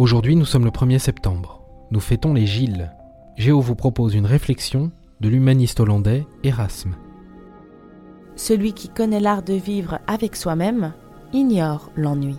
Aujourd'hui, nous sommes le 1er septembre. Nous fêtons les Gilles. Géo vous propose une réflexion de l'humaniste hollandais Erasme. Celui qui connaît l'art de vivre avec soi-même ignore l'ennui.